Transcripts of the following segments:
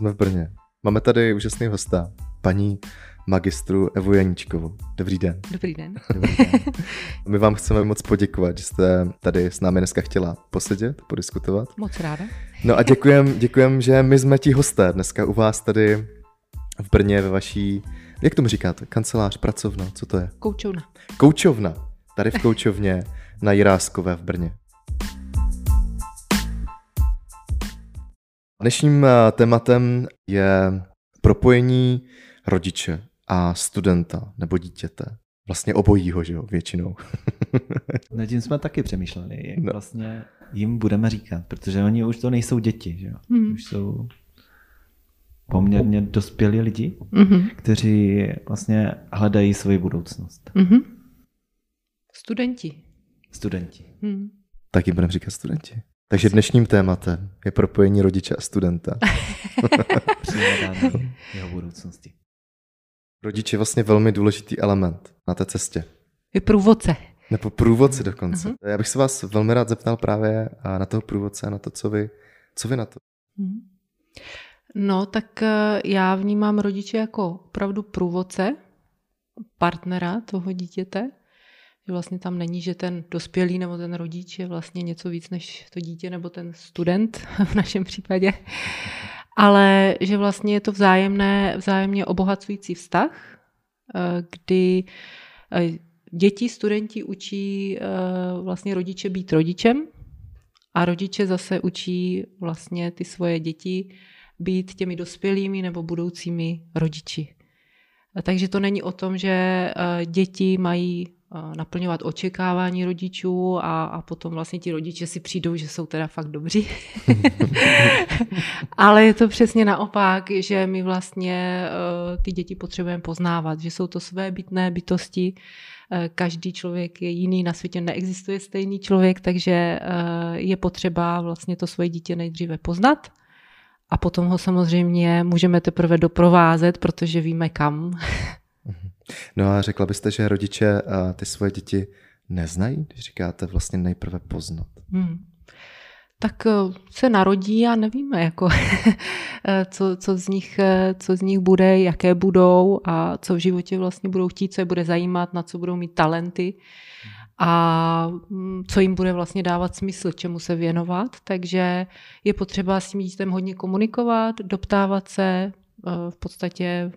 jsme v Brně. Máme tady úžasný hosta, paní magistru Evu Janíčkovou. Dobrý den. Dobrý den. Dobrý den. My vám chceme moc poděkovat, že jste tady s námi dneska chtěla posedět, podiskutovat. Moc ráda. No a děkujem, děkujem, že my jsme ti hosté dneska u vás tady v Brně ve vaší, jak tomu říkáte, kancelář, pracovna, co to je? Koučovna. Koučovna. Tady v Koučovně na Jiráskové v Brně. Dnešním eh, tématem je propojení rodiče a studenta nebo dítěte. Vlastně obojího, že jo, většinou. Nad tím jsme taky přemýšleli, jak no. vlastně jim budeme říkat, protože oni už to nejsou děti, že jo. Mm. Už jsou poměrně dospělí lidi, mm-hmm. kteří vlastně hledají svoji budoucnost. Mm-hmm. Studenti. Studenti. Mm. Taky budeme říkat studenti. Takže dnešním tématem je propojení rodiče a studenta. Přihledání jeho budoucnosti. Rodič je vlastně velmi důležitý element na té cestě. Je průvodce. Nebo průvodce dokonce. Uh-huh. Já bych se vás velmi rád zeptal právě na toho průvodce, na to, co vy, co vy na to. Uh-huh. No, tak eh, já vnímám rodiče jako opravdu průvodce, partnera toho dítěte, že vlastně tam není, že ten dospělý nebo ten rodič je vlastně něco víc než to dítě nebo ten student v našem případě, ale že vlastně je to vzájemné, vzájemně obohacující vztah, eh, kdy eh, děti, studenti učí eh, vlastně rodiče být rodičem a rodiče zase učí vlastně ty svoje děti být těmi dospělými nebo budoucími rodiči. Takže to není o tom, že děti mají naplňovat očekávání rodičů a, a potom vlastně ti rodiče si přijdou, že jsou teda fakt dobří. Ale je to přesně naopak, že my vlastně uh, ty děti potřebujeme poznávat, že jsou to své bytné bytosti, uh, každý člověk je jiný, na světě neexistuje stejný člověk, takže uh, je potřeba vlastně to svoje dítě nejdříve poznat a potom ho samozřejmě můžeme teprve doprovázet, protože víme kam. No a řekla byste, že rodiče a ty svoje děti neznají, když říkáte vlastně nejprve poznat? Hmm. Tak eh, se narodí a nevíme, jako, eh, co, co, z nich, eh, co z nich bude, jaké budou a co v životě vlastně budou chtít, co je bude zajímat, na co budou mít talenty a mm, co jim bude vlastně dávat smysl, čemu se věnovat. Takže je potřeba s tím dítětem hodně komunikovat, doptávat se, v podstatě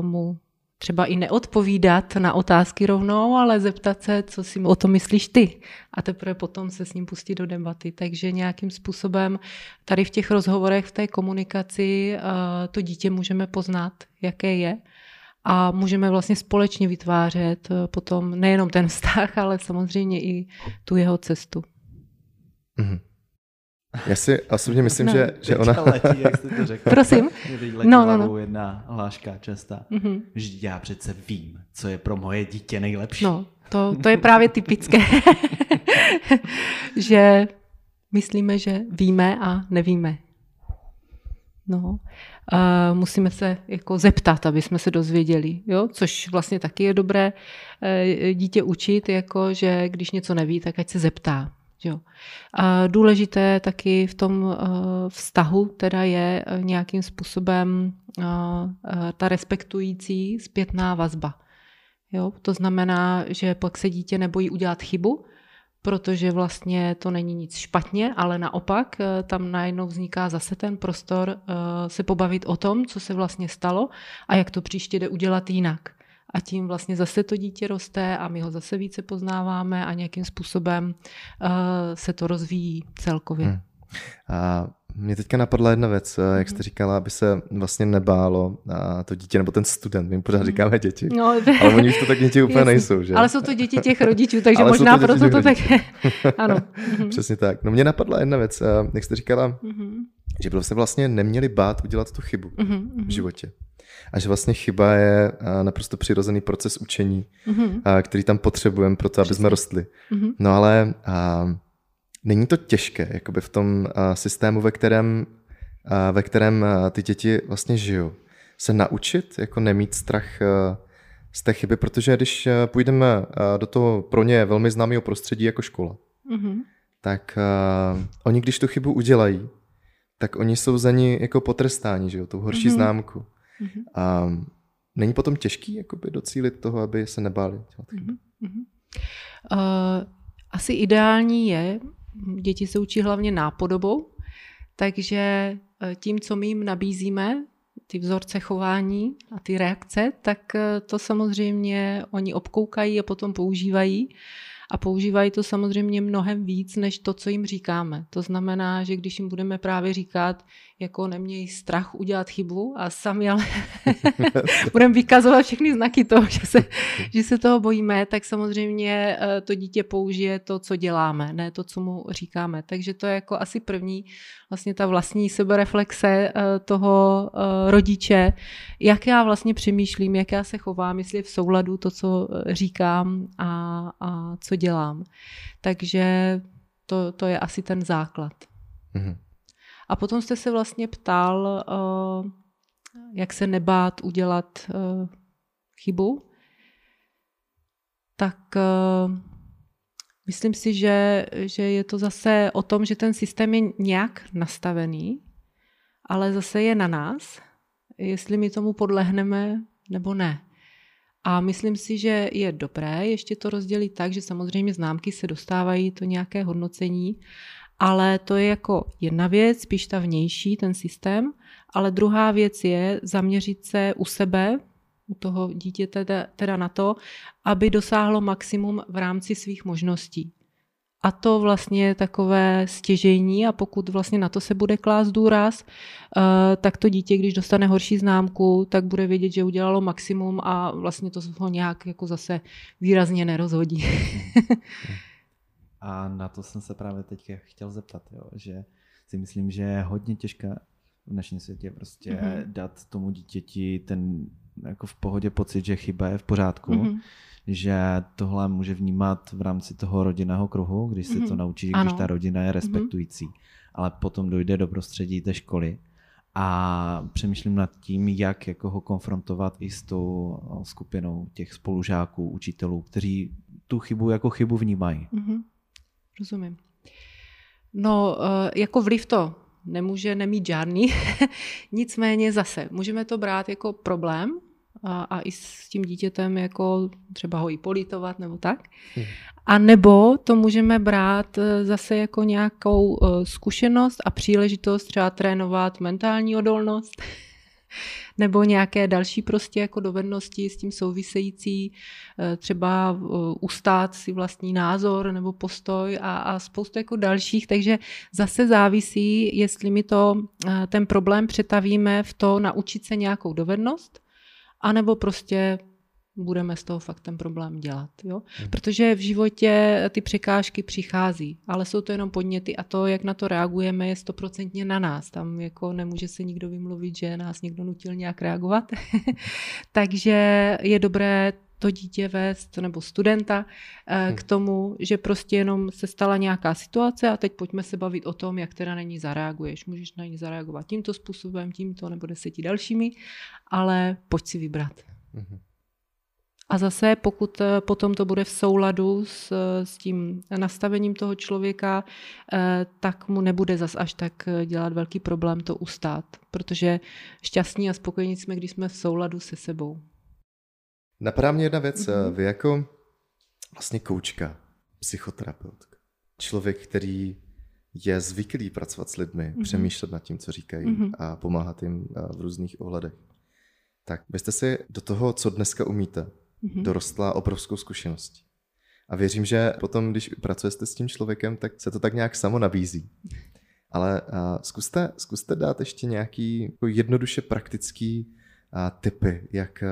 mu třeba i neodpovídat na otázky rovnou, ale zeptat se, co si o tom myslíš ty. A teprve potom se s ním pustit do debaty. Takže nějakým způsobem tady v těch rozhovorech, v té komunikaci eh, to dítě můžeme poznat, jaké je. A můžeme vlastně společně vytvářet eh, potom nejenom ten vztah, ale samozřejmě i tu jeho cestu. Mm-hmm. Já si osobně myslím, no. že, že ona... Letí, jak jste to řekl. Prosím. no, no, no. jedna hláška častá. Mm-hmm. Že já přece vím, co je pro moje dítě nejlepší. No, to, to je právě typické. že myslíme, že víme a nevíme. No, Uh, musíme se jako zeptat, aby jsme se dozvěděli, jo? což vlastně taky je dobré uh, dítě učit, jako že když něco neví, tak ať se zeptá. Jo. A důležité taky v tom uh, vztahu teda je uh, nějakým způsobem uh, ta respektující zpětná vazba. Jo? To znamená, že pak se dítě nebojí udělat chybu, protože vlastně to není nic špatně, ale naopak tam najednou vzniká zase ten prostor se pobavit o tom, co se vlastně stalo a jak to příště jde udělat jinak a tím vlastně zase to dítě roste a my ho zase více poznáváme a nějakým způsobem uh, se to rozvíjí celkově. Hmm. A mě teďka napadla jedna věc, eh, jak jste mhm. říkala, aby se vlastně nebálo a to dítě nebo ten student, my pořád mhm. říkáme děti, no, ale oni už to tak děti úplně Jasný. nejsou. Že? Ale jsou to děti těch rodičů, takže možná to proto to tak je. ano. Mhm. Přesně tak. No mě napadla jedna věc, eh, jak jste říkala, mm-hmm. že by se vlastně neměli bát udělat tu chybu mm-hmm. v životě a že vlastně chyba je naprosto přirozený proces učení, mm-hmm. který tam potřebujeme pro to, aby jsme rostli. Mm-hmm. No ale a, není to těžké jakoby v tom a, systému, ve kterém, a, ve kterém a, ty děti vlastně žijou. Se naučit, jako nemít strach a, z té chyby, protože když půjdeme do toho pro ně velmi známého prostředí jako škola, mm-hmm. tak a, oni když tu chybu udělají, tak oni jsou za ní jako potrestáni, že jo, tou horší mm-hmm. známku. Mm-hmm. A není potom těžký jakoby docílit toho, aby se nebáli Mm-hmm. Uh, asi ideální je, děti se učí hlavně nápodobou, takže eh, tím, co my jim nabízíme, ty vzorce chování a ty reakce, tak eh, to samozřejmě oni obkoukají a potom používají a používají to samozřejmě mnohem víc, než to, co jim říkáme. To znamená, že když jim budeme právě říkat, jako nemějí strach udělat chybu a sami ale budeme vykazovat všechny znaky toho, že se, že se toho bojíme, tak samozřejmě eh, to dítě použije to, co děláme, ne to, co mu říkáme. Takže to je jako asi první vlastně ta vlastní sebereflexe eh, toho eh, rodiče, jak já vlastně přemýšlím, jak já se chovám, jestli je v souladu to, co říkám a, a co dělám. Takže to, to je asi ten základ. Mm-hmm. A potom jste se vlastně ptal, eh, jak se nebát udělat eh, chybu. Tak eh, myslím si, že, že je to zase o tom, že ten systém je nějak nastavený, ale zase je na nás, jestli my tomu podlehneme nebo ne. A myslím si, že je dobré ještě to rozdělit tak, že samozřejmě známky se dostávají to nějaké hodnocení, ale to je jako jedna věc, spíš ta vnější, ten systém. Ale druhá věc je zaměřit se u sebe, u toho dítěte teda, teda na to, aby dosáhlo maximum v rámci svých možností. A to vlastně je takové stěžení a pokud vlastně na to se bude klást důraz, eh, tak to dítě, když dostane horší známku, tak bude vědět, že udělalo maximum a vlastně to ho nějak jako zase výrazně nerozhodí. A na to jsem se právě teď chtěl zeptat, jo, že si myslím, že je hodně těžké v dnešním světě prostě mm-hmm. dát tomu dítěti ten jako v pohodě pocit, že chyba je v pořádku, mm-hmm. že tohle může vnímat v rámci toho rodinného kruhu, když se mm-hmm. to naučí, ano. když ta rodina je mhm. respektující. Mm-hmm. Ale potom dojde do prostředí té školy a přemýšlím nad tím, jak jako ho konfrontovat i s tou skupinou těch spolužáků, učitelů, kteří tu chybu jako chybu vnímají. Mm-hmm. Rozumím. No, eh, jako vliv to nemůže nemít žádný, nicméně zase můžeme to brát jako problém a, a i s tím dítětem jako třeba ho i politovat nebo tak. Hmm. A nebo to můžeme brát eh, zase jako nějakou eh, zkušenost a příležitost třeba trénovat mentální odolnost, nebo nějaké další prostě jako dovednosti s tím související, eh, třeba eh, ustát si vlastní názor nebo postoj a, a spoustu jako dalších, takže zase závisí, jestli mi to eh, ten problém přetavíme v to naučit se nějakou dovednost, anebo prostě budeme z toho fakt ten problém dělat. Jo? Hmm. Protože v životě ty překážky přichází, ale jsou to jenom podněty a to, jak na to reagujeme, je stoprocentně na nás. Tam jako nemůže se nikdo vymluvit, že nás někdo nutil nějak reagovat. Takže je dobré to dítě vést nebo studenta eh, hmm. k tomu, že prostě jenom se stala nějaká situace a teď pojďme se bavit o tom, jak teda na ní zareaguješ. Můžeš na ní zareagovat tímto způsobem, tímto nebo deseti dalšími, ale pojď si vybrat. Hmm. A zase, pokud eh, potom to bude v souladu s, s tím nastavením toho člověka, eh, tak mu nebude zas až tak eh, dělat velký problém to ustát, protože šťastní a spokojení jsme, když jsme v souladu se sebou. Napadá mě jedna věc. Mm-hmm. Vy jako vlastně koučka, psychoterapeutka, člověk, který je zvyklý pracovat s lidmi, mm-hmm. přemýšlet nad tím, co říkají mm-hmm. a pomáhat jim v různých ohledech. Tak byste si do toho, co dneska umíte, mm-hmm. dorostla obrovskou zkušeností. A věřím, že potom, když pracujete s tím člověkem, tak se to tak nějak samo nabízí. Ale zkuste, zkuste dát ještě nějaký jako jednoduše praktický typy, jak,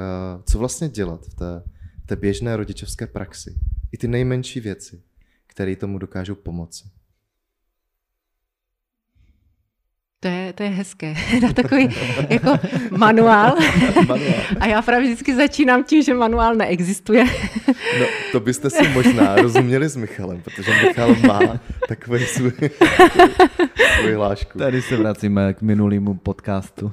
co vlastně dělat v té, v té běžné rodičovské praxi. I ty nejmenší věci, které tomu dokážou pomoci. To je, to je hezké. Na takový jako manuál. manuál. A já právě vždycky začínám tím, že manuál neexistuje. No, to byste si možná rozuměli s Michalem, protože Michal má takový svůj, svůj hlášku. Tady se vracíme k minulému podcastu.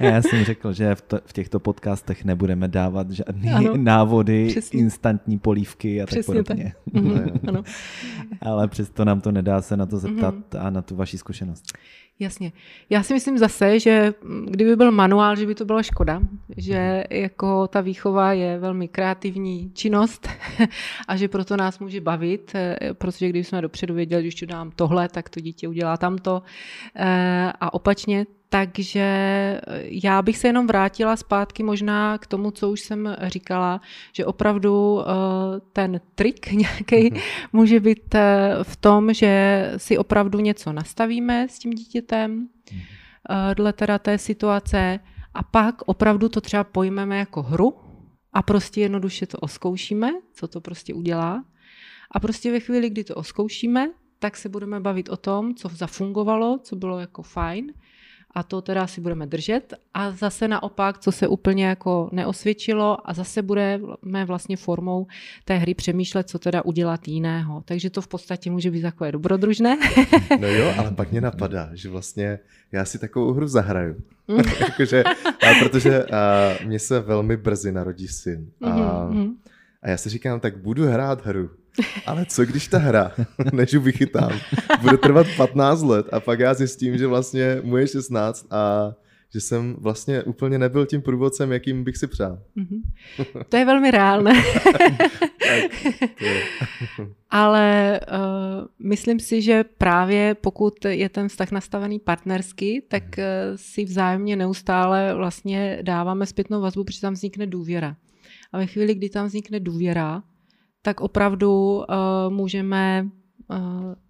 já jsem řekl, že v, to, v těchto podcastech nebudeme dávat žádné návody, přesně. instantní polívky a Přesně tak podobně. Tak. Mm-hmm. Ale přesto nám to nedá se na to zeptat mm. A na tu vaši zkušenost. Jasně. Já si myslím zase, že kdyby byl manuál, že by to byla škoda, že jako ta výchova je velmi kreativní činnost a že proto nás může bavit, eh, protože když jsme dopředu věděli, když dám tohle, tak to dítě udělá tamto eh, a opačně, takže eh, já bych se jenom vrátila zpátky možná k tomu, co už jsem říkala, že opravdu ten trik nějaký mhm. může být v tom, že si opravdu něco nastavíme s tím dítětem mhm. dle teda té situace a pak opravdu to třeba pojmeme jako hru a prostě jednoduše to oskoušíme, co to prostě udělá. A prostě ve chvíli, kdy to oskoušíme, tak se budeme bavit o tom, co zafungovalo, co bylo jako fajn a to teda si budeme držet a zase naopak, co se úplně jako neosvědčilo a zase budeme vlastně formou té hry přemýšlet, co teda udělat jiného. Takže to v podstatě může být takové dobrodružné. no jo, ale pak mě napadá, že vlastně já si takovou hru zahraju. Jakože, a protože a, mě se velmi brzy narodí syn. A, mm-hmm. A já si říkám, tak budu hrát hru ale co když ta hra, než ji vychytám, bude trvat 15 let a pak já zjistím, že vlastně mu je 16 a že jsem vlastně úplně nebyl tím průvodcem, jakým bych si přál. Mm-hmm. To je velmi reálné. Ale uh, myslím si, že právě pokud je ten vztah nastavený partnersky, tak uh, si vzájemně neustále vlastně dáváme zpětnou vazbu, protože tam vznikne důvěra. A ve chvíli, kdy tam vznikne důvěra, tak opravdu uh, můžeme uh,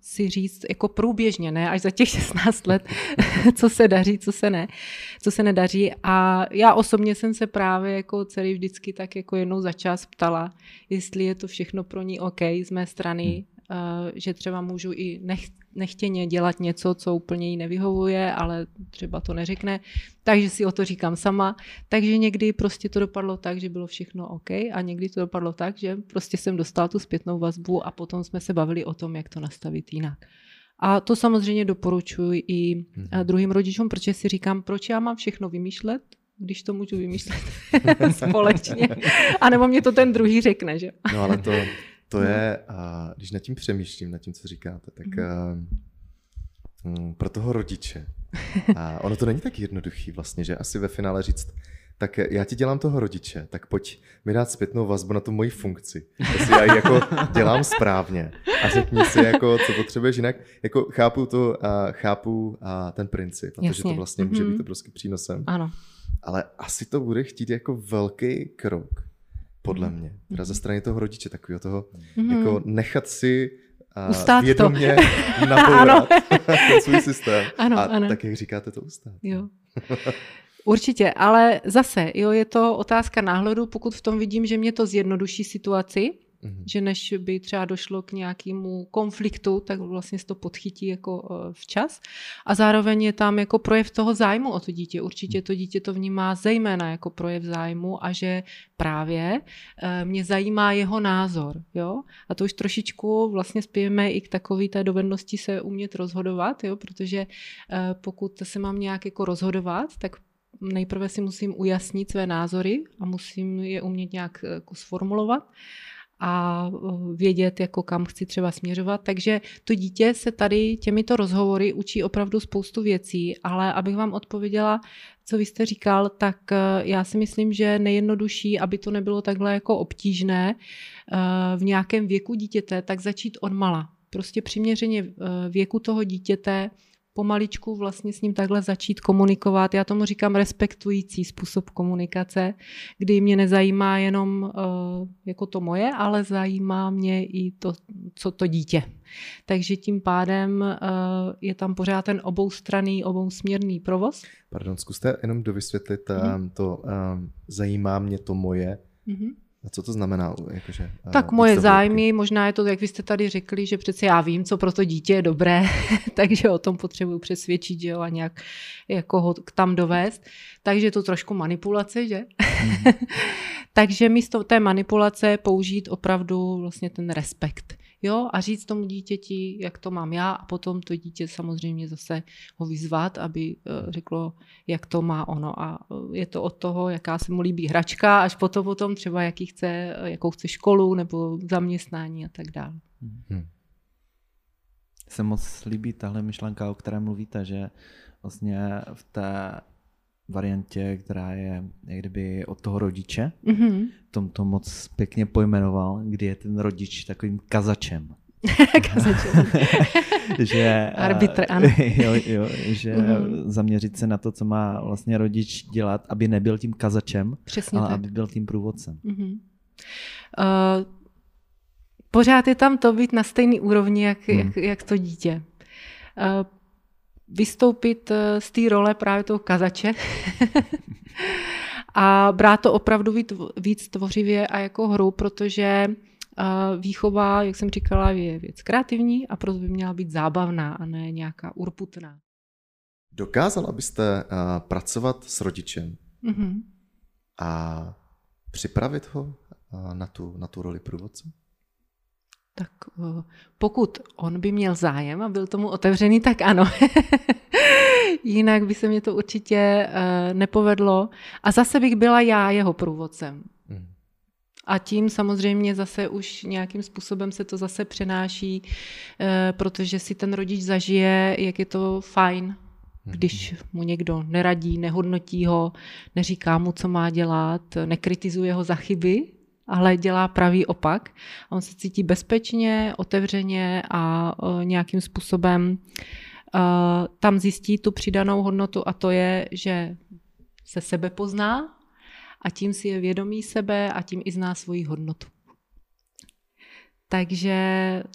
si říct jako průběžně, ne až za těch 16 let, co se daří, co se ne, co se nedaří. A já osobně jsem se právě jako celý vždycky tak jako jednou za čas ptala, jestli je to všechno pro ní OK z mé strany, uh, že třeba můžu i nech, nechtěně dělat něco, co úplně jí nevyhovuje, ale třeba to neřekne, takže si o to říkám sama. Takže někdy prostě to dopadlo tak, že bylo všechno OK a někdy to dopadlo tak, že prostě jsem dostala tu zpětnou vazbu a potom jsme se bavili o tom, jak to nastavit jinak. A to samozřejmě doporučuji i mm-hmm. druhým rodičům, protože si říkám, proč já mám všechno vymýšlet, když to můžu vymýšlet společně. A nebo mě to ten druhý řekne, že? No ale to, to no. je, a když nad tím přemýšlím, nad tím, co říkáte, tak mm. a, pro toho rodiče, a ono to není tak jednoduchý vlastně, že asi ve finále říct, tak já ti dělám toho rodiče, tak pojď mi dát zpětnou vazbu na tu moji funkci. Jestli já ji jako dělám správně a řekni si, jako, co potřebuješ jinak. Jako chápu to, a chápu a ten princip, protože Jasně. to vlastně může být to prostě přínosem. Ano. Ale asi to bude chtít jako velký krok podle mhm. mě. Teda ze strany toho rodiče, takového toho, mm-hmm. jako nechat si uh, ustát vědomě to. nabourat svůj systém. Ano, a ano. tak, jak říkáte, to ustát. Jo. Určitě, ale zase, jo, je to otázka náhledu, pokud v tom vidím, že mě to zjednoduší situaci, Mm-hmm. Že než by třeba došlo k nějakému konfliktu, tak vlastně se to podchytí jako uh, včas. A zároveň je tam jako projev toho zájmu o to dítě. Určitě to dítě to vnímá zejména jako projev zájmu a že právě uh, mě zajímá jeho názor. Jo? A to už trošičku vlastně spějeme i k takové té dovednosti se umět rozhodovat, jo? protože uh, pokud se mám nějak jako rozhodovat, tak nejprve si musím ujasnit své názory a musím je umět nějak jako sformulovat a vědět, jako kam chci třeba směřovat. Takže to dítě se tady těmito rozhovory učí opravdu spoustu věcí, ale abych vám odpověděla, co vy jste říkal, tak eh, já si myslím, že nejjednodušší, aby to nebylo takhle jako obtížné eh, v nějakém věku dítěte, tak začít od mala. Prostě přiměřeně věku toho dítěte pomaličku vlastně s ním takhle začít komunikovat. Já tomu říkám respektující způsob komunikace, kdy mě nezajímá jenom uh, jako to moje, ale zajímá mě i to, co to dítě. Takže tím pádem uh, je tam pořád ten oboustranný, obousměrný provoz. Pardon, zkuste jenom dovysvětlit mm-hmm. to, uh, zajímá mě to moje. Mm-hmm. A co to znamená? Jakože, tak moje zájmy, možná je to, jak vy jste tady řekli, že přece já vím, co pro to dítě je dobré, takže o tom potřebuju přesvědčit že jo, a nějak jako ho tam dovést. Takže je to trošku manipulace, že? Mm. takže místo té manipulace použít opravdu vlastně ten respekt jo, a říct tomu dítěti, jak to mám já a potom to dítě samozřejmě zase ho vyzvat, aby eh, řeklo, jak to má ono a eh, je to od toho, jaká se mu líbí hračka, až potom potom třeba jaký chce, jakou chce školu nebo zaměstnání a tak dále. Hmm. se moc líbí tahle myšlenka, o které mluvíte, že vlastně v té variantě, která je jak kdyby od toho rodiče, mm-hmm. tom to moc pěkně pojmenoval, kdy je ten rodič takovým kazačem. kazačem. že, Arbitr, ano. jo, jo, že mm-hmm. zaměřit se na to, co má vlastně rodič dělat, aby nebyl tím kazačem, Přesně ale tak. aby byl tím průvodcem. Mm-hmm. Uh, pořád je tam to být na stejný úrovni, jak, hmm. jak, jak to dítě. Uh, vystoupit eh, z té role právě toho kazače a brát to opravdu víc, tvořivě a jako hru, protože uh, výchova, jak jsem říkala, je věc kreativní a proto by měla být zábavná a ne nějaká urputná. Dokázala byste uh, pracovat s rodičem mm-hmm. a připravit ho na tu, na tu roli průvodce? Tak pokud on by měl zájem a byl tomu otevřený, tak ano. Jinak by se mě to určitě eh, nepovedlo. A zase bych byla já jeho průvodcem. Mhm. A tím samozřejmě zase už nějakým způsobem se to zase přenáší, eh, protože si ten rodič zažije, jak je to fajn, mhm. když mu někdo neradí, nehodnotí ho, neříká mu, co má dělat, nekritizuje ho za chyby, ale dělá pravý opak. On se cítí bezpečně, otevřeně a e, nějakým způsobem e, tam zjistí tu přidanou hodnotu a to je, že se sebe pozná a tím si je vědomí sebe a tím i zná svoji hodnotu. Takže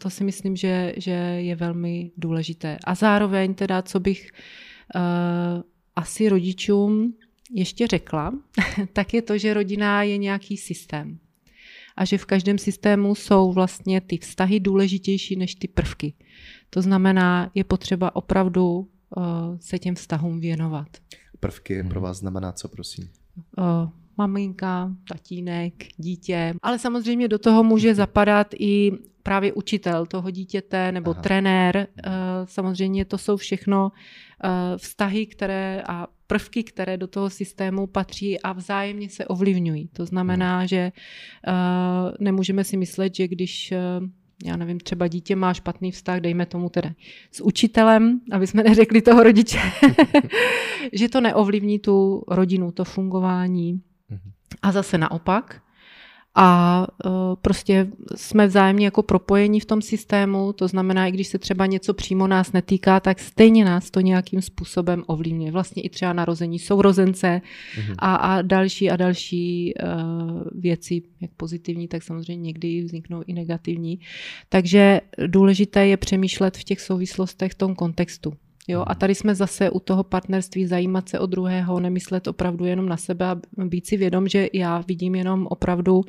to si myslím, že, že je velmi důležité. A zároveň teda, co bych uh, asi rodičům ještě řekla, tak je to, že rodina je nějaký systém a že v každém systému jsou vlastně ty vztahy důležitější než ty prvky. To znamená, je potřeba opravdu uh, se těm vztahům věnovat. Prvky pro vás znamená co, prosím? Uh, maminka, tatínek, dítě, ale samozřejmě do toho může zapadat i právě učitel toho dítěte nebo Aha. trenér. Uh, samozřejmě to jsou všechno uh, vztahy, které a prvky, které do toho systému patří a vzájemně se ovlivňují. To znamená, hmm. že uh, nemůžeme si myslet, že když já nevím, třeba dítě má špatný vztah, dejme tomu teda s učitelem, aby jsme neřekli toho rodiče, že to neovlivní tu rodinu, to fungování. Hmm. A zase naopak, a uh, prostě jsme vzájemně jako propojení v tom systému, to znamená, i když se třeba něco přímo nás netýká, tak stejně nás to nějakým způsobem ovlivňuje. Vlastně i třeba narození sourozence mm-hmm. a, a další a další uh, věci, jak pozitivní, tak samozřejmě někdy vzniknou i negativní. Takže důležité je přemýšlet v těch souvislostech v tom kontextu. Jo? A tady jsme zase u toho partnerství zajímat se o druhého, nemyslet opravdu jenom na sebe a být si vědom, že já vidím jenom opravdu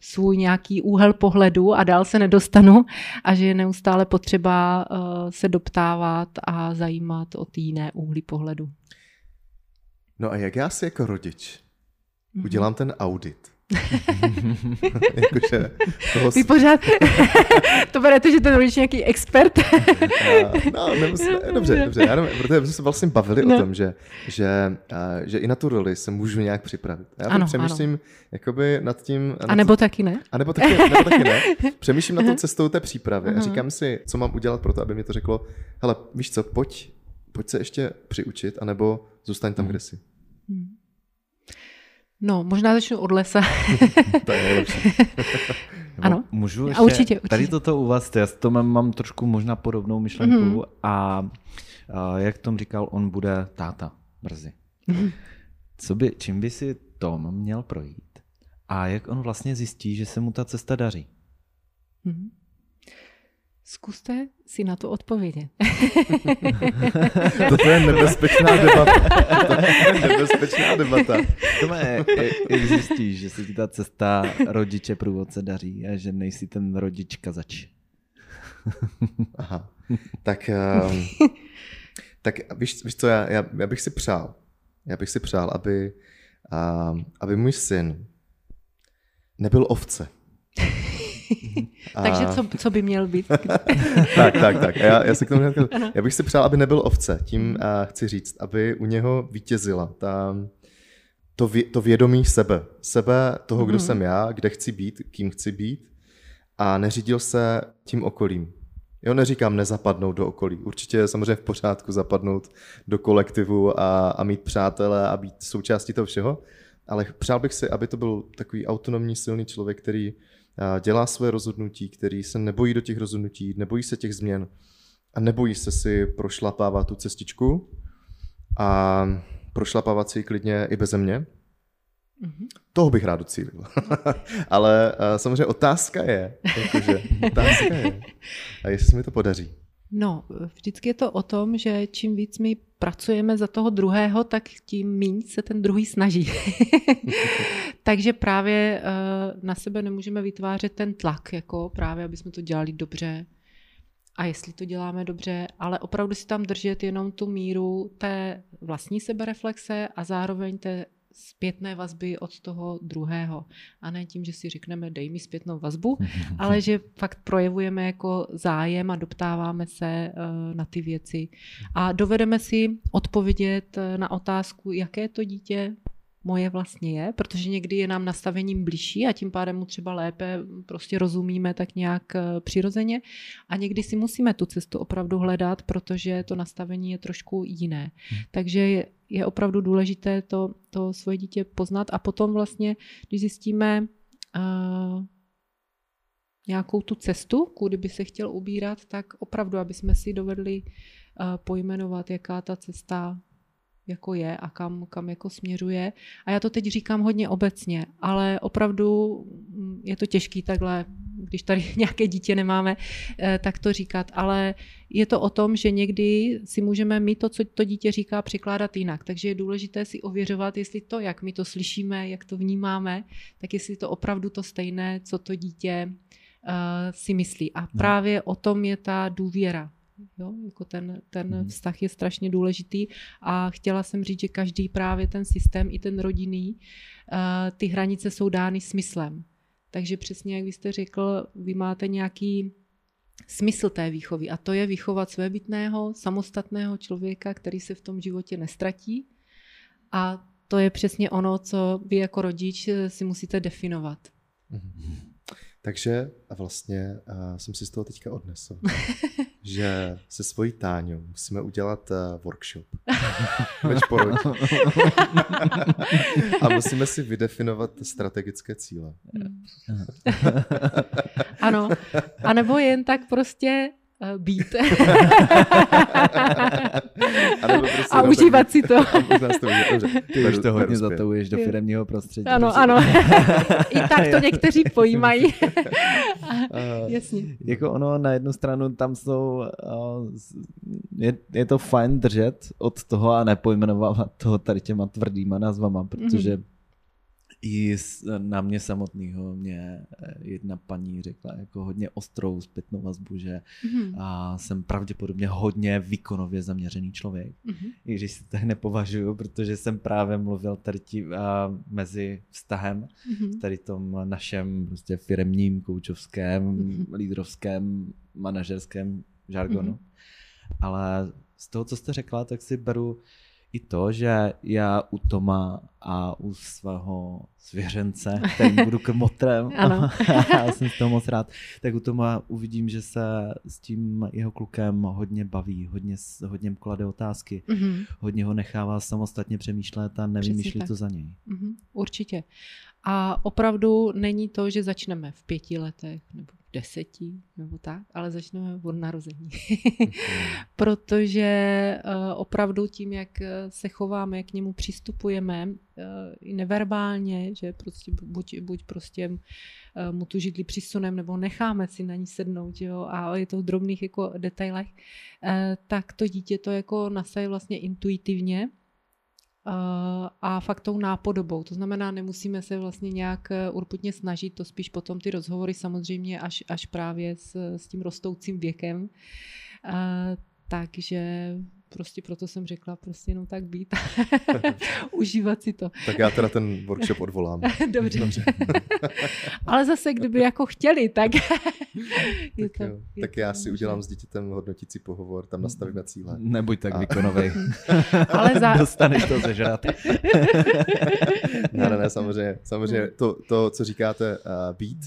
svůj nějaký úhel pohledu a dál se nedostanu a že je neustále potřeba uh, se doptávat a zajímat o ty jiné úhly pohledu. No a jak já si jako rodič mhm. udělám ten audit? Jakože toho... Vy pořád to berete, že ten rodič nějaký expert? no, nemusí, dobře, dobře, já nevím, protože jsme se vlastně bavili no. o tom, že, že, že i na tu roli se můžu nějak připravit. Já ano, přemýšlím ano. jakoby nad tím... Nad a nebo taky ne? A nebo taky, nebo taky ne. Přemýšlím nad tou cestou té přípravy a říkám si, co mám udělat pro to, aby mi to řeklo, hele, víš co, pojď, pojď se ještě přiučit, anebo zůstaň tam, kde jsi. Hmm. No, možná začnu od lesa. to je nejlepší. ano. Můžu ještě, a určitě, určitě. Tady toto u vás, já to mám, mám trošku možná podobnou myšlenku mm-hmm. a, a jak Tom říkal, on bude táta brzy. Mm-hmm. Co by, čím by si Tom měl projít a jak on vlastně zjistí, že se mu ta cesta daří? Mm-hmm. Zkuste si na to odpovědět. Toto je nebezpečná debata. To je nebezpečná debata. To je, jak zjistíš, že se ti ta cesta rodiče průvodce daří a že nejsi ten rodič kazač. Aha. Tak, um, tak víš, víš co, já, já, já bych si přál, já bych si přál, aby, um, aby můj syn nebyl ovce. Takže co, co by měl být? tak, tak, tak. Já, já, se k tomu já bych si přál, aby nebyl ovce. Tím uh, chci říct, aby u něho vítězila ta, to, vě, to vědomí sebe. Sebe, toho, kdo mm. jsem já, kde chci být, kým chci být a neřídil se tím okolím. Jo, neříkám nezapadnout do okolí. Určitě je samozřejmě v pořádku zapadnout do kolektivu a, a mít přátele a být součástí toho všeho, ale přál bych si, aby to byl takový autonomní, silný člověk, který dělá své rozhodnutí, který se nebojí do těch rozhodnutí, nebojí se těch změn a nebojí se si prošlapávat tu cestičku a prošlapávat si ji klidně i beze mě. Mm-hmm. Toho bych rád docílil. Ale uh, samozřejmě otázka je, jakože, otázka je, a jestli se mi to podaří. No, vždycky je to o tom, že čím víc my pracujeme za toho druhého, tak tím méně se ten druhý snaží. Takže právě uh, na sebe nemůžeme vytvářet ten tlak, jako právě, aby jsme to dělali dobře, a jestli to děláme dobře, ale opravdu si tam držet jenom tu míru té vlastní sebereflexe a zároveň té zpětné vazby od toho druhého. A ne tím, že si řekneme, dej mi zpětnou vazbu, ale že fakt projevujeme jako zájem a doptáváme se eh, na ty věci. A dovedeme si odpovědět eh, na otázku, jaké to dítě moje vlastně je, protože někdy je nám nastavením blížší a tím pádem mu třeba lépe prostě rozumíme tak nějak eh, přirozeně a někdy si musíme tu cestu opravdu hledat, protože to nastavení je trošku jiné. Hmm. Takže je, je opravdu důležité to, to svoje dítě poznat a potom vlastně, když zjistíme uh, nějakou tu cestu, kudy by se chtěl ubírat, tak opravdu, aby jsme si dovedli uh, pojmenovat, jaká ta cesta jako je a kam, kam jako směřuje. A já to teď říkám hodně obecně, ale opravdu mm, je to těžký takhle, když tady nějaké dítě nemáme, eh, tak to říkat. Ale je to o tom, že někdy si můžeme my to, co to dítě říká, překládat jinak. Takže je důležité si ověřovat, jestli to, jak my to slyšíme, jak to vnímáme, tak jestli to opravdu to stejné, co to dítě uh, si myslí. A no. právě o tom je ta důvěra Jo? Jako ten, ten hmm. vztah je strašně důležitý a chtěla jsem říct, že každý právě ten systém, i ten rodinný, uh, ty hranice jsou dány smyslem. Takže přesně jak vy jste řekl, vy máte nějaký smysl té výchovy a to je vychovat svébytného, samostatného člověka, který se v tom životě nestratí a to je přesně ono, co vy jako rodič si musíte definovat. Hmm. Takže vlastně uh, jsem si z toho teďka odnesl, že se svojí Táňou musíme udělat uh, workshop. Več A musíme si vydefinovat strategické cíle. ano, a nebo jen tak prostě být. a, prostě a užívat si to. Ty už to hodně zatahuješ do firmního prostředí. Ano, ano. I tak to někteří pojímají. Jasně. Jako ono na jednu stranu tam jsou, je, je to fajn držet od toho a nepojmenovat toho tady těma tvrdýma nazvama, protože mm-hmm i na mě samotného mě eh, jedna paní řekla jako hodně ostrou zpětnou vazbu, že mm-hmm. a jsem pravděpodobně hodně výkonově zaměřený člověk. Mm-hmm. I když si tak nepovažuju, protože jsem právě mluvil tady tí, a, mezi vztahem, mm-hmm. tady tom našem prostě firemním, koučovském, mm-hmm. lídrovském, manažerském žargonu. Mm-hmm. Ale z toho, co jste řekla, tak si beru i to, že já u Toma a u svého svěřence, kterým budu krmotrem, a já jsem z toho moc rád, tak u Toma uvidím, že se s tím jeho klukem hodně baví, hodně, hodně klade otázky, mm-hmm. hodně ho nechává samostatně přemýšlet a nevymýšlí to za něj. Mm-hmm. Určitě. A opravdu není to, že začneme v pěti letech nebo deseti nebo tak, ale začneme od narození. Protože uh, opravdu tím, jak se chováme, jak k němu přistupujeme, uh, i neverbálně, že prostě buď, buď prostě uh, mu tu židli přisunem, nebo necháme si na ní sednout, jo, a je to v drobných jako detailech, tak to dítě to jako nasaje vlastně intuitivně a fakt tou nápodobou. To znamená, nemusíme se vlastně nějak eh, urputně snažit, to spíš potom ty rozhovory samozřejmě až, až právě s, s tím rostoucím věkem. Takže prostě proto jsem řekla, prostě jenom tak být. Užívat si to. tak já teda ten workshop odvolám. Dobře. Dobře. Ale zase, kdyby jako chtěli, tak... je tak, to, jo. je tak to já si může. udělám s dítětem hodnotící pohovor, tam nastavíme cíle. Nebuď tak a... výkonovej. Ale za... Dostaneš to zežrat. ne, ne, ne, samozřejmě. Samozřejmě to, to co říkáte, uh, být,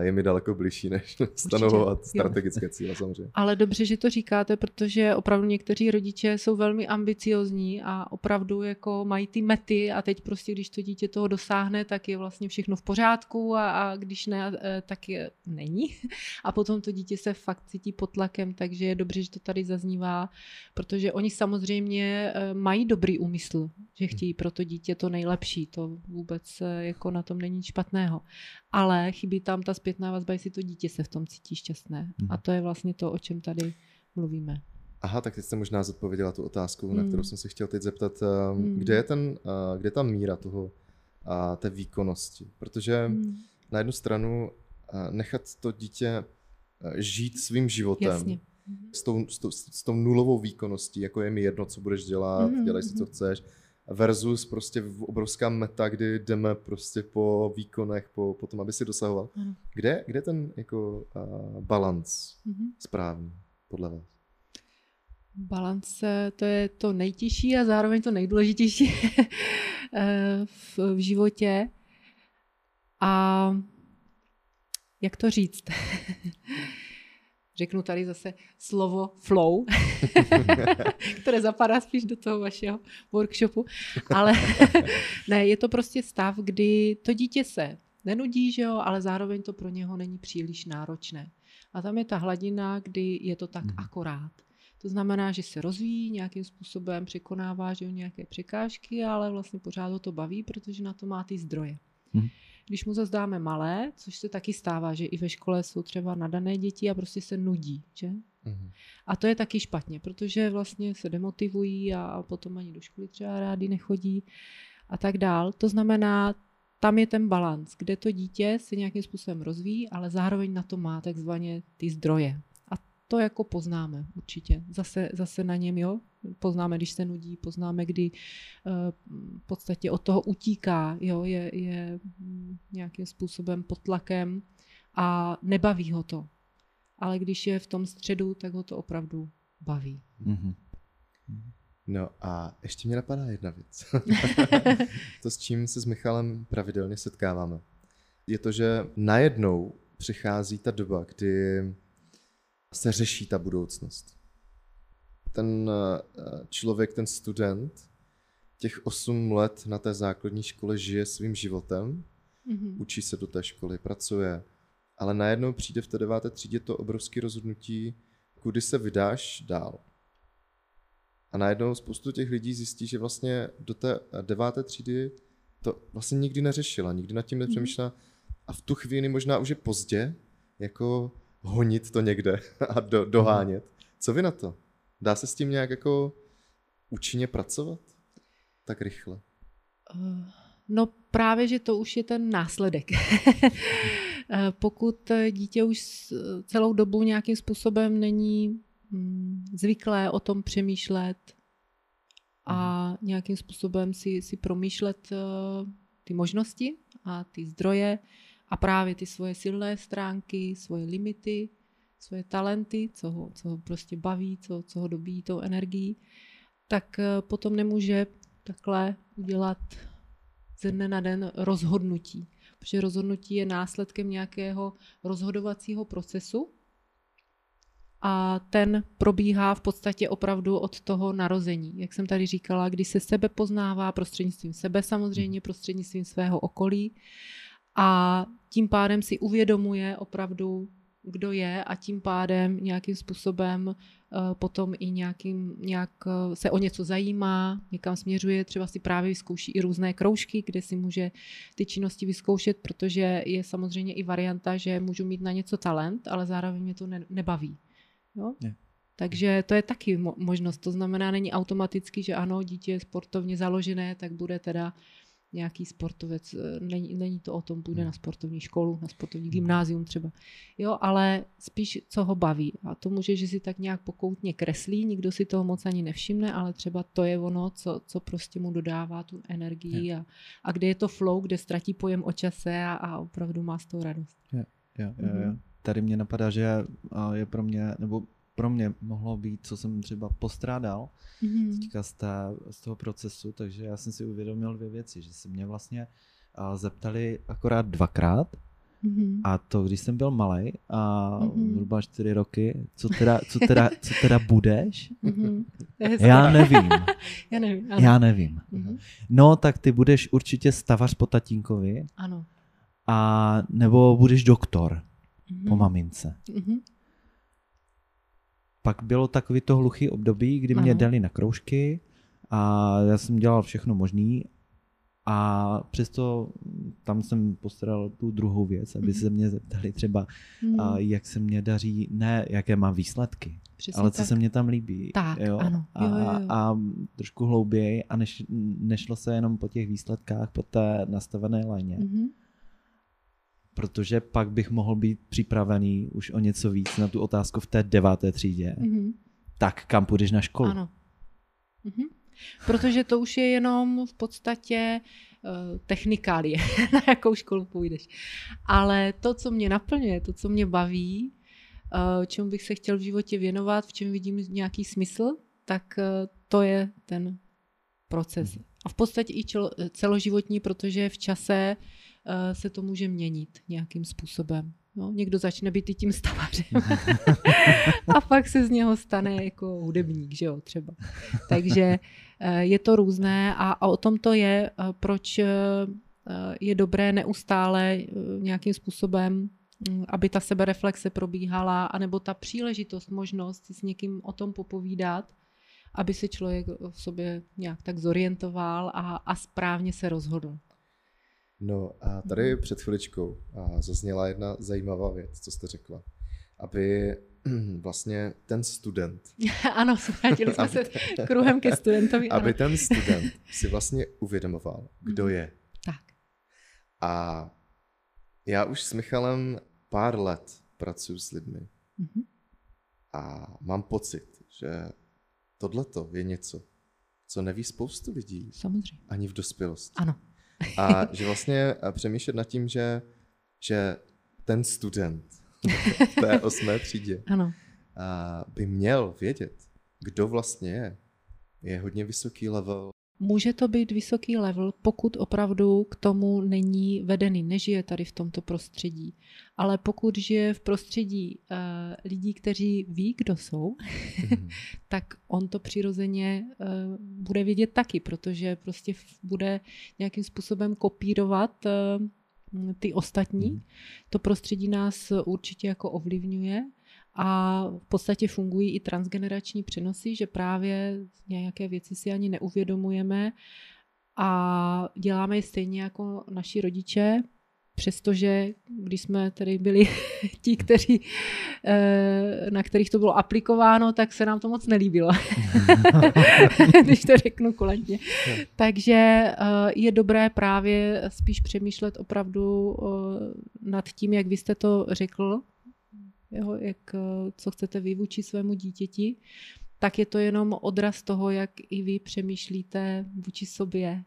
je mi daleko blížší, než stanovovat strategické cíle samozřejmě. Ale dobře, že to říkáte, protože opravdu někteří rodiče jsou velmi ambiciozní a opravdu jako mají ty mety a teď prostě, když to dítě toho dosáhne, tak je vlastně všechno v pořádku a, a když ne, eh, tak je není. A potom to dítě se fakt cítí pod tlakem, takže je dobře, že to tady zaznívá, protože oni samozřejmě eh, mají dobrý úmysl, že chtějí pro to dítě to nejlepší, to vůbec eh, jako na tom není špatného. Ale chybí tam ta zpětná vazba, jestli to dítě se v tom cítí šťastné. A to je vlastně to, o čem tady mluvíme. Aha, tak teď jste možná zodpověděla tu otázku, hmm. na kterou jsem se chtěl teď zeptat. Hmm. Kde je ten, kde je ta míra toho, té výkonnosti? Protože hmm. na jednu stranu nechat to dítě žít svým životem. Jasně. S tou, s, tou, s tou nulovou výkonností, jako je mi jedno, co budeš dělat, mm-hmm. dělej si, co chceš, versus prostě obrovská meta, kdy jdeme prostě po výkonech, po, po tom, aby si dosahoval. Kde, kde ten jako uh, balans mm-hmm. správný podle vás? Balance to je to nejtěžší a zároveň to nejdůležitější v, v životě. A jak to říct? Řeknu tady zase slovo flow, které zapadá spíš do toho vašeho workshopu. Ale ne, je to prostě stav, kdy to dítě se nenudí, že jo, ale zároveň to pro něho není příliš náročné. A tam je ta hladina, kdy je to tak mm. akorát. To znamená, že se rozvíjí nějakým způsobem, překonává že jo, nějaké překážky, ale vlastně pořád ho to baví, protože na to má ty zdroje. Mm. Když mu zase dáme malé, což se taky stává, že i ve škole jsou třeba nadané děti a prostě se nudí, že? Mm-hmm. A to je taky špatně, protože vlastně se demotivují a potom ani do školy třeba rádi nechodí a tak dál. To znamená, tam je ten balans, kde to dítě se nějakým způsobem rozvíjí, ale zároveň na to má takzvaně ty zdroje to jako poznáme určitě. Zase, zase na něm, jo, poznáme, když se nudí, poznáme, kdy uh, v podstatě od toho utíká, jo, je, je nějakým způsobem pod tlakem a nebaví ho to. Ale když je v tom středu, tak ho to opravdu baví. Mm-hmm. No a ještě mě napadá jedna věc. to, s čím se s Michalem pravidelně setkáváme, je to, že najednou přichází ta doba, kdy se řeší ta budoucnost. Ten eh, člověk, ten student, těch 8 let na té základní škole žije svým životem, mm-hmm. učí se do té školy, pracuje, ale najednou přijde v té deváté třídě to obrovské rozhodnutí, kudy se vydáš dál. A najednou spoustu těch lidí zjistí, že vlastně do té deváté třídy to vlastně nikdy neřešila, nikdy nad tím mhm. nepřemýšlela. A v tu chvíli možná už je pozdě, jako honit to někde a do, dohánět. Co vy na to? Dá se s tím nějak jako účinně pracovat? Tak rychle. Uh, no právě, že to už je ten následek. Eh, pokud dítě už celou dobu nějakým způsobem není mm, zvyklé o tom přemýšlet a mhm. nějakým způsobem si, si promýšlet uh, ty možnosti a ty zdroje, a právě ty svoje silné stránky, svoje limity, svoje talenty, co ho, co ho prostě baví, co, co ho dobíjí tou energií, tak eh, potom nemůže takhle udělat ze dne na den rozhodnutí. Protože rozhodnutí je následkem nějakého rozhodovacího procesu a ten probíhá v podstatě opravdu od toho narození. Jak jsem tady říkala, kdy se sebe poznává prostřednictvím sebe samozřejmě, prostřednictvím svého okolí a tím pádem si uvědomuje opravdu, kdo je a tím pádem nějakým způsobem uh, potom i nějakým, nějak uh, se o něco zajímá, někam směřuje, třeba si právě vyzkouší i různé kroužky, kde si může ty činnosti vyzkoušet, protože je samozřejmě i varianta, že můžu mít na něco talent, ale zároveň mě to ne- nebaví. Jo? Je. Takže to je taky možnost. To znamená, není automaticky, že ano, dítě je sportovně založené, tak bude teda uh, nějaký sportovec, eh, není, není to o tom, půjde hmm. na sportovní školu, na sportovní gymnázium třeba, jo, ale spíš co ho baví a to může, že si tak nějak pokoutně kreslí, nikdo si toho moc ani nevšimne, ale třeba to je ono, co, co prostě mu dodává tu energii a, a kde je to flow, kde ztratí pojem o čase a, a opravdu má z toho radost. Jo, jo, jo, jo. Tady mě napadá, že je pro mě, nebo pro mě mohlo být, co jsem třeba postrádal mm-hmm. teďka z, té, z toho procesu, takže já jsem si uvědomil dvě věci, že se mě vlastně zeptali akorát dvakrát Mm-hmm. A to, když jsem byl malý a mm-hmm. zhruba čtyři roky, co teda, co teda, co teda budeš? Mm-hmm. Já nevím. Já nevím. Ano. Já nevím. Mm-hmm. No, tak ty budeš určitě stavař po tatínkovi. Ano. A nebo budeš doktor mm-hmm. po mamince. Mm-hmm. Pak bylo takový to hluchý období, kdy mě ano. dali na kroužky a já jsem dělal všechno možný a přesto tam jsem postaral tu druhou věc, aby mm. se mě zeptali třeba, mm. a jak se mě daří, ne jaké mám výsledky, Přesně ale co tak. se mě tam líbí. Tak, jo? ano. A, jo, jo, jo. a trošku hlouběji a neš, nešlo se jenom po těch výsledkách, po té nastavené léně. Mm-hmm. Protože pak bych mohl být připravený už o něco víc na tu otázku v té deváté třídě. Mm-hmm. Tak kam půjdeš na školu? Ano. Mm-hmm. Protože to už je jenom v podstatě uh, technikálie, na jakou školu půjdeš. Ale to, co mě naplňuje, to, co mě baví, uh, čemu bych se chtěl v životě věnovat, v čem vidím nějaký smysl, tak uh, to je ten proces. Mhm. A v podstatě i celoživotní, protože v čase se to může měnit nějakým způsobem. No, někdo začne být i tím stavařem a pak se z něho stane jako hudebník, že jo, třeba. Takže eh, je to různé a, a o tom to je, eh, proč eh, je dobré neustále nějakým způsobem, hm, aby ta sebereflexe probíhala, anebo ta příležitost, možnost si s někým o tom popovídat, aby se člověk v sobě nějak tak zorientoval a, a správně se rozhodl. No a tady před chviličkou zazněla jedna zajímavá věc, co jste řekla. Aby vlastně ten student... ano, vrátili jsme se kruhem ke studentovi. Aby ano. ten student si vlastně uvědomoval, kdo mhm. je. Tak. A já už s Michalem pár let pracuji s lidmi. Mm-hmm. A mám pocit, že tohleto je něco, co neví spoustu lidí. Samozřejmě. Ani v dospělosti. Ano. A že vlastně přemýšlet nad tím, že, že ten student v té osmé třídě ano. by měl vědět, kdo vlastně je. Je hodně vysoký level Může to být vysoký level, pokud opravdu k tomu není vedený, nežije tady v tomto prostředí. Ale pokud žije v prostředí uh, lidí, kteří ví, kdo jsou, mm. tak on to přirozeně uh, bude vědět taky, protože prostě bude nějakým způsobem kopírovat uh, ty ostatní. Mm. To prostředí nás určitě jako ovlivňuje a v podstatě fungují i transgenerační přenosy, že právě nějaké věci si ani neuvědomujeme a děláme je stejně jako naši rodiče, přestože když jsme tady byli ti, kteří, eh, na kterých to bylo aplikováno, tak se nám to moc nelíbilo, když to řeknu kulantně. Takže eh, je dobré právě spíš přemýšlet opravdu eh, nad tím, jak vy jste to řekl, jo, jak, eh, co chcete vyvučit svému dítěti, tak je to jenom odraz toho, jak i vy přemýšlíte vůči sobě.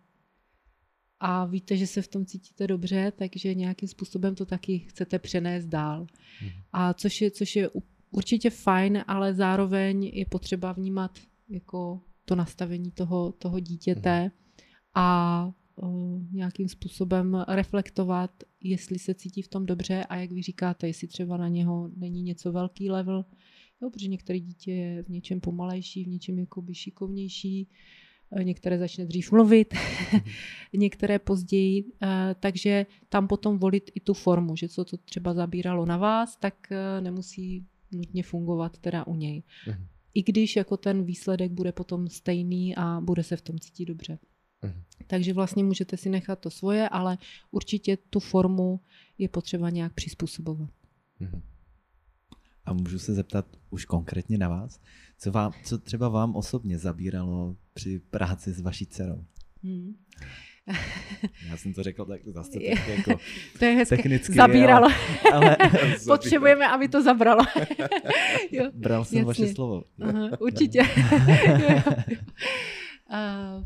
A víte, že se v tom cítíte dobře, takže nějakým způsobem to taky chcete přenést dál. Mhm. A což je, což je určitě fajn, ale zároveň je potřeba vnímat jako to nastavení toho, toho dítěte mhm. a nějakým způsobem reflektovat, jestli se cítí v tom dobře a jak vy říkáte, jestli třeba na něho není něco velký level, jo, protože některé dítě je v něčem pomalejší, v něčem jakoby šikovnější, e, některé začne dřív mluvit, některé později, e, takže tam potom volit i tu formu, že co to třeba zabíralo na vás, tak e, nemusí nutně fungovat teda u něj. Mhm. I když jako ten výsledek bude potom stejný a bude se v tom cítit dobře. Mhm. Takže vlastně můžete si nechat to svoje, ale určitě tu formu je potřeba nějak přizpůsobovat. Mhm. A můžu se zeptat už konkrétně na vás, co, vám, co třeba vám osobně zabíralo při práci s vaší dcerou? Hmm. Já jsem to řekl tak zase tak jako to je hezké. technicky. Zabíralo. Ale, ale Potřebujeme, aby to zabralo. jo, Bral jsem jasně. vaše slovo. Aha, určitě. jo, jo. Uh,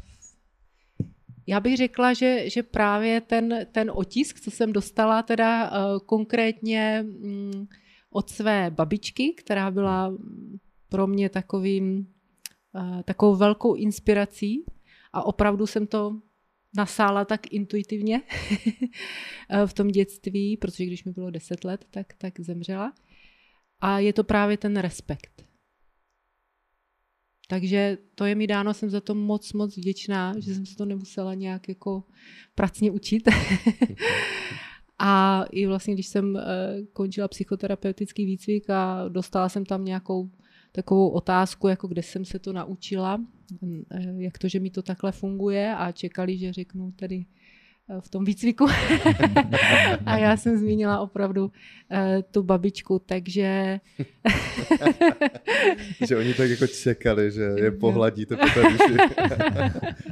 já bych řekla, že, že právě ten, ten otisk, co jsem dostala teda uh, konkrétně um, od své babičky, která byla pro mě takovým, uh, takovou velkou inspirací a opravdu jsem to nasála tak intuitivně v tom dětství, protože když mi bylo 10 let, tak, tak zemřela. A je to právě ten respekt. Takže to je mi dáno, jsem za to moc, moc vděčná, že jsem se to nemusela nějak jako pracně učit. a i vlastně, když jsem eh, končila psychoterapeutický výcvik a dostala jsem tam nějakou takovou otázku, jako kde jsem se to naučila, eh, jak to, že mi to takhle funguje a čekali, že řeknu tedy v tom výcviku. a já jsem zmínila opravdu uh, tu babičku, takže... že oni tak jako čekali, že je pohladíte po té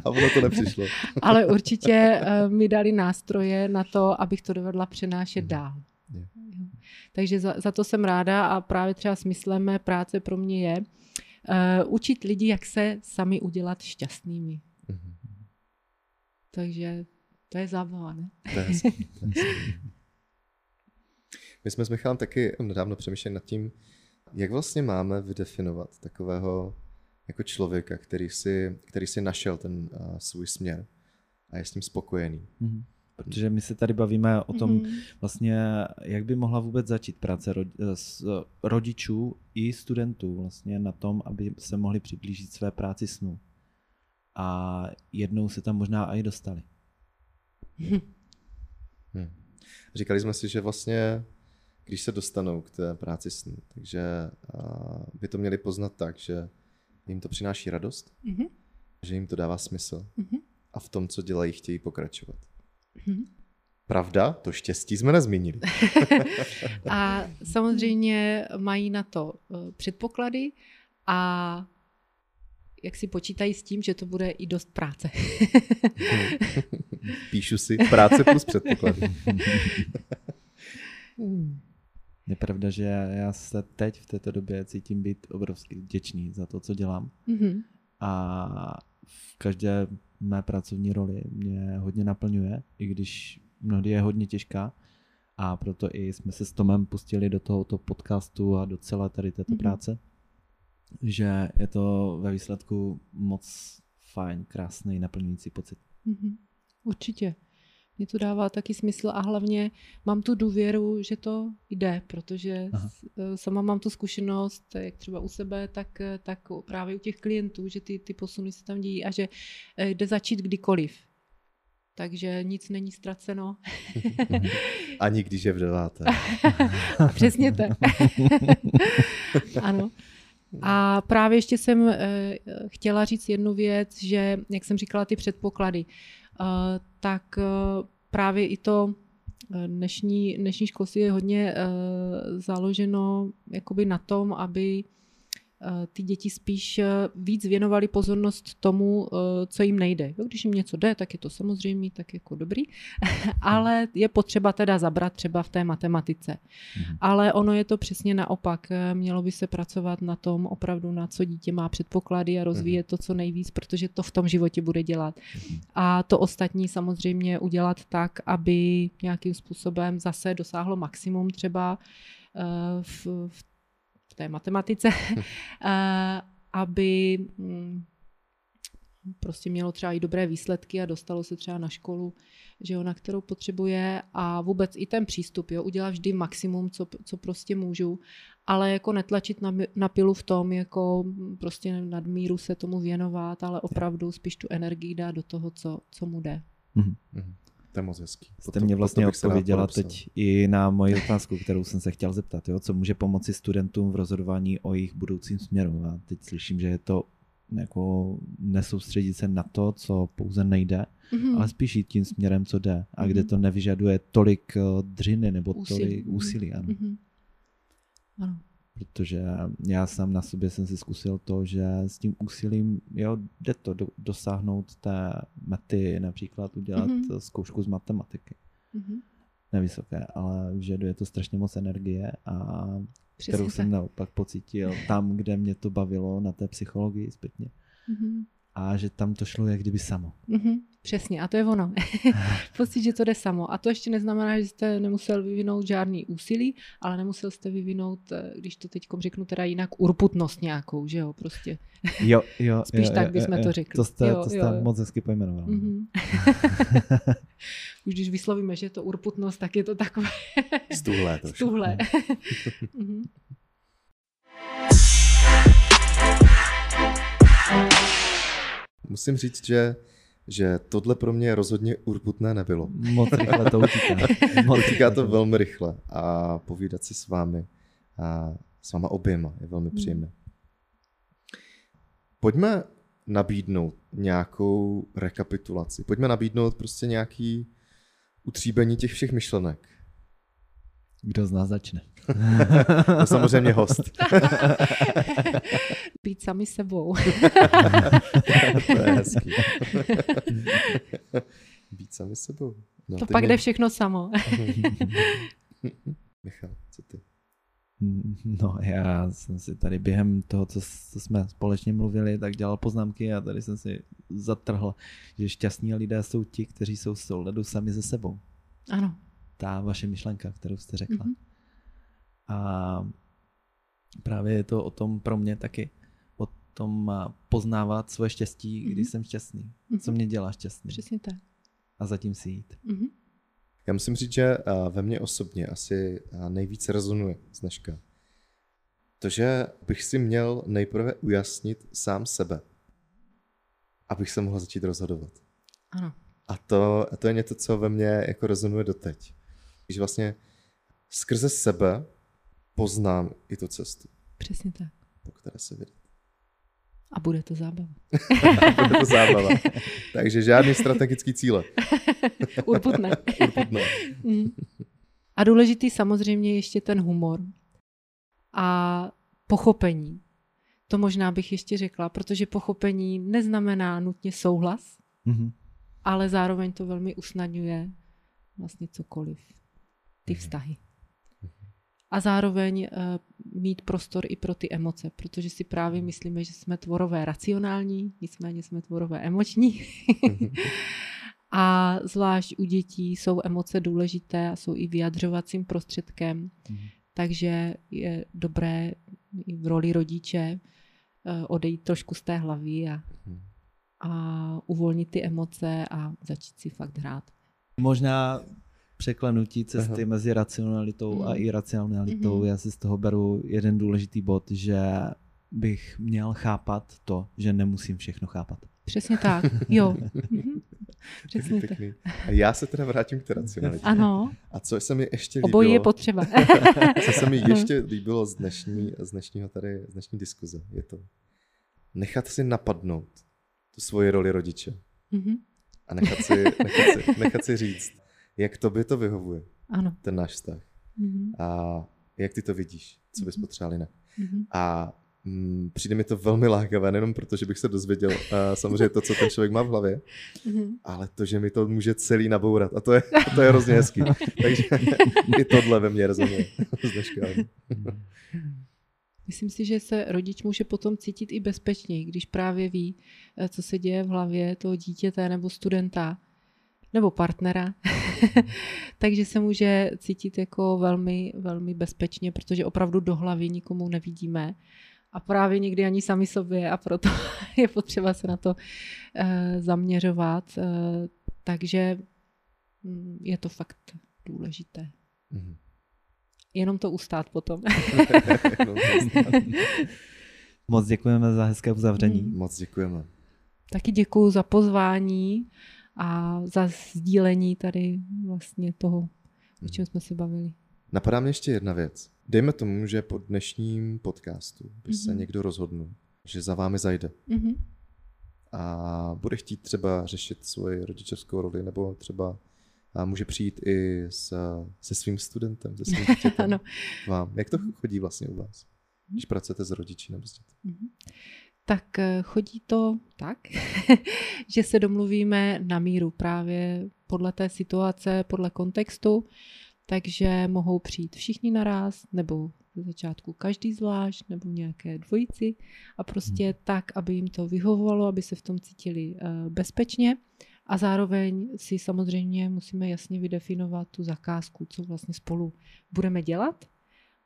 a ono to nepřišlo. Ale určitě uh, mi dali nástroje na to, abych to dovedla přenášet mm. dál. Takže za, za to jsem ráda a právě třeba smyslem mé práce pro mě je uh, učit lidi, jak se sami udělat šťastnými. Mm-hmm. Takže to je zábava, ne? To je hezký, to je hezký. My jsme s Michalem taky nedávno přemýšleli nad tím, jak vlastně máme vydefinovat takového jako člověka, který si, který si našel ten uh, svůj směr a je s tím spokojený. Mm-hmm. Protože my se tady bavíme o tom mm-hmm. vlastně, jak by mohla vůbec začít práce rodičů i studentů vlastně na tom, aby se mohli přiblížit své práci snu. A jednou se tam možná i dostali. Hmm. Říkali jsme si, že vlastně, když se dostanou k té práci snu, takže by to měli poznat tak, že jim to přináší radost, mm-hmm. že jim to dává smysl mm-hmm. a v tom, co dělají, chtějí pokračovat. Mm-hmm. Pravda, to štěstí jsme nezmínili. a samozřejmě mají na to e, předpoklady a jak si počítají s tím, že to bude i dost práce. Píšu si práce plus předpoklady. Je pravda, že já se teď v této době cítím být obrovsky vděčný za to, co dělám. Mm-hmm. A v každé mé pracovní roli mě hodně naplňuje, i když mnohdy je hodně těžká. A proto i jsme se s Tomem pustili do tohoto podcastu a do celé tady této mm-hmm. práce že je to ve výsledku moc fajn, krásný, naplňující pocit. Mm-hmm. Určitě. Mně to dává taky smysl a hlavně mám tu důvěru, že to jde, protože Aha. E, sama mám tu zkušenost, jak třeba u sebe, tak, e, tak právě u těch klientů, že ty, ty posuny se tam dějí a že e, jde začít kdykoliv. Takže nic není ztraceno. Ani když je v deváté. Přesně tak. ano. A právě ještě jsem eh, chtěla říct jednu věc, že, jak jsem říkala, ty předpoklady, eh, tak eh, právě i to dnešní, dnešní školství je hodně založeno jakoby na tom, aby ty děti spíš eh, víc věnovali pozornost tomu, eh, co jim nejde. Jo, když jim něco jde, tak je to samozřejmě tak jako dobrý, ale je potřeba teda zabrat třeba v té matematice. Mhm. Ale ono je to přesně naopak. Mělo by se pracovat na tom opravdu, na co dítě má předpoklady a rozvíjet mhm. to co nejvíc, protože to v tom životě bude dělat. Mhm. A to ostatní samozřejmě udělat tak, aby nějakým způsobem zase dosáhlo maximum třeba v, v té matematice, eh, aby mm, prostě mělo třeba i dobré výsledky a dostalo se třeba na školu, že jo, na kterou potřebuje a vůbec i ten přístup, jo, udělá vždy maximum, co, co prostě můžu, ale jako netlačit na, na pilu v tom, jako prostě nadmíru se tomu věnovat, ale opravdu spíš tu energii dát do toho, co, co mu jde. Mm-hmm. To je moc hezký. Jste mě vlastně odpověděla teď i na moji otázku, kterou jsem se chtěl zeptat. Jo? Co může pomoci studentům v rozhodování o jejich budoucím směru? A teď slyším, že je to jako nesoustředit se na to, co pouze nejde, mm-hmm. ale spíš jít tím směrem, co jde a mm-hmm. kde to nevyžaduje tolik eh, dřiny nebo úsilí. tolik úsilí. Ano. Mm-hmm. ano protože já sám na sobě jsem si zkusil to, že s tím úsilím, jo, jde to do, dosáhnout té mety, například udělat mm-hmm. zkoušku z matematiky. Mm-hmm. Nevysoké, ale vyžaduje to strašně moc energie a Přesně kterou tak. jsem naopak pocítil tam, kde mě to bavilo na té psychologii zpětně. Mm-hmm. A že tam to šlo jak kdyby samo. Mm-hmm. Přesně, a to je ono. Pocit, že to jde samo. A to ještě neznamená, že jste nemusel vyvinout žádný úsilí, ale nemusel jste vyvinout, eh, když to teď řeknu teda jinak, urputnost nějakou, že jo, prostě. Jo, jo. Spíš jo, tak jo, bychom jo, to řekli. To jste, jo, to jste jo, jo. moc hezky pojmenoval. Mm-hmm. Už když vyslovíme, že je to urputnost, tak je to takové Stuhlé to stuhlé. Mhm. Musím říct, že, že tohle pro mě rozhodně urputné nebylo. Moc rychle to utíká. Moc Utíká to velmi rychle a povídat si s vámi a s váma oběma je velmi příjemné. Pojďme nabídnout nějakou rekapitulaci. Pojďme nabídnout prostě nějaký utříbení těch všech myšlenek. Kdo z nás začne? To samozřejmě host. Být sami sebou. to je hezký. Být sami sebou. No, to pak mě- jde všechno samo. Michal, co ty? No, já jsem si tady během toho, co, co jsme společně mluvili, tak dělal poznámky a tady jsem si zatrhl, že šťastní lidé jsou ti, kteří jsou v souladu sami se sebou. Ano. Ta vaše myšlenka, kterou jste řekla. Mhm. A právě je to o tom pro mě taky, o tom poznávat svoje štěstí, Mhm. když jsem šťastný. Co Mhm. mě dělá šťastný. Přesně tak. A zatím si jít. Mhm. Já musím říct, že ve mně osobně asi nejvíce rezonuje z dneška. To, že bych si měl nejprve ujasnit sám sebe, abych se mohl začít rozhodovat. Ano. A to, a to je něco, co ve mně jako rezonuje doteď. Že vlastně skrze sebe poznám i tu cestu, Přesně tak. po které se vydat. A bude to zábava. Bude to zábava. Takže žádný strategický cíle. Urputné. Urputné. Mm. A důležitý samozřejmě ještě ten humor a pochopení. To možná bych ještě řekla, protože pochopení neznamená nutně souhlas, Mhm. ale zároveň to velmi usnadňuje vlastně cokoliv. Ty Mhm. vztahy. A zároveň uh, mít prostor i pro ty emoce, protože si právě myslíme, že jsme tvorové racionální, nicméně jsme tvorové emoční. a zvlášť u dětí jsou emoce důležité a jsou i vyjadřovacím prostředkem, Mhm. takže je dobré i v roli rodiče eh, odejít trošku z té hlavy a, Mhm. a uvolnit ty emoce a začít si fakt hrát. Možná překlenutí cesty Aha. mezi racionalitou a Mhm. iracionalitou. Mhm. Já si z toho beru jeden důležitý bod, že bych měl chápat to, že nemusím všechno chápat. Přesně tak, jo. Mhm. Přesně tak. A já se teda vrátím k té racionalitě. Ano, A co se mi ještě líbilo, obojí je potřeba. co se mi ještě líbilo z, dnešní, z dnešního tady, z dnešní diskuze, je to nechat si napadnout tu svoji roli rodiče Mhm. a nechat si, nechat si, nechat si říct, jak tobě to vyhovuje, Ano. ten náš vztah. Mhm. A jak ty to vidíš, co bys Mhm. potřeboval jinak. Mhm. A mm, přijde mi to velmi lákavé, nejenom proto, že bych se dozvěděl uh, samozřejmě to, co ten člověk má v hlavě, Mhm. ale to, že mi to může celý nabourat. A to je, to je hrozně hezký. Takže i tohle ve mně rezonuje. Myslím si, že se rodič může potom cítit i bezpečněji, když právě ví, co se děje v hlavě toho dítěte nebo studenta nebo partnera. Takže se může cítit jako velmi, velmi bezpečně, protože opravdu do hlavy nikomu nevidíme. A právě někdy ani sami sobě a proto je potřeba se na to eh, zaměřovat. Eh, takže mm, je to fakt důležité. Mhm. Jenom to ustát potom. Moc děkujeme za hezké uzavření. Mhm. Moc děkujeme. Taky děkuji za pozvání a za sdílení tady vlastně toho, o čem jsme se bavili. Napadá mě ještě jedna věc. Dejme tomu, že po dnešním podcastu by se Mhm. někdo rozhodnul, že za vámi zajde Mhm. a bude chtít třeba řešit svoji rodičovskou roli, nebo třeba a může přijít i s, se svým studentem, se svým dítětem Ano. vám. Jak to chodí vlastně u vás, když pracujete s rodiči nebo s dětmi? Mhm. Tak eh, chodí to tak, že se domluvíme na míru právě podle té situace, podle kontextu, takže mohou přijít všichni naraz, nebo ze začátku každý zvlášť nebo nějaké dvojici a prostě hmm. tak, aby jim to vyhovovalo, aby se v tom cítili uh, bezpečně a zároveň si samozřejmě musíme jasně vydefinovat tu zakázku, co vlastně spolu budeme dělat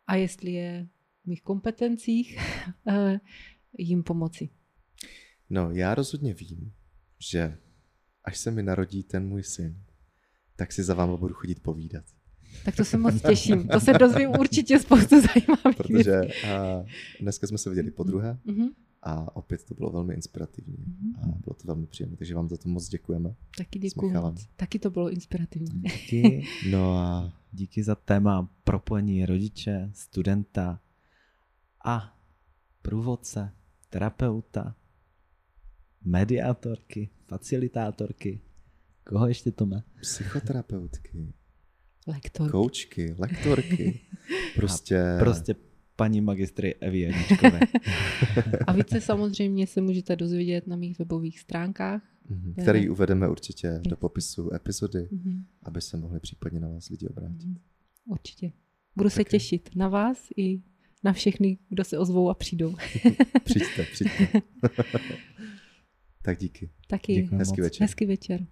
a jestli je v mých kompetencích uh, jim pomoci. No, já rozhodně vím, že až se mi narodí ten můj syn, tak si za váma budu chodit povídat. Tak to se moc těším. To se dozvím určitě spoustu zajímavých Protože a, dneska jsme se viděli po druhé mm-hmm. a opět to bylo velmi inspirativní mm-hmm. a bylo to velmi příjemné, takže vám za to moc děkujeme. Taky děkuji. Taky to bylo inspirativní. Díky. No a díky za téma propojení rodiče, studenta a průvodce, terapeuta, mediátorky, facilitátorky. Koho ještě to má? Psychoterapeutky. Lektorky. Koučky, lektorky. Prostě... A prostě paní magistry Evy Janičkové. A více samozřejmě se můžete dozvědět na mých webových stránkách. Mm-hmm. Který uvedeme určitě do popisu epizody, mm-hmm. aby se mohli případně na vás lidi obrátit. Mm-hmm. Určitě. Budu se těšit na vás i na všechny, kdo se ozvou a přijdou. přijďte, přijďte. tak díky. Taky. Děkuji Hezký moc. večer. Hezký večer.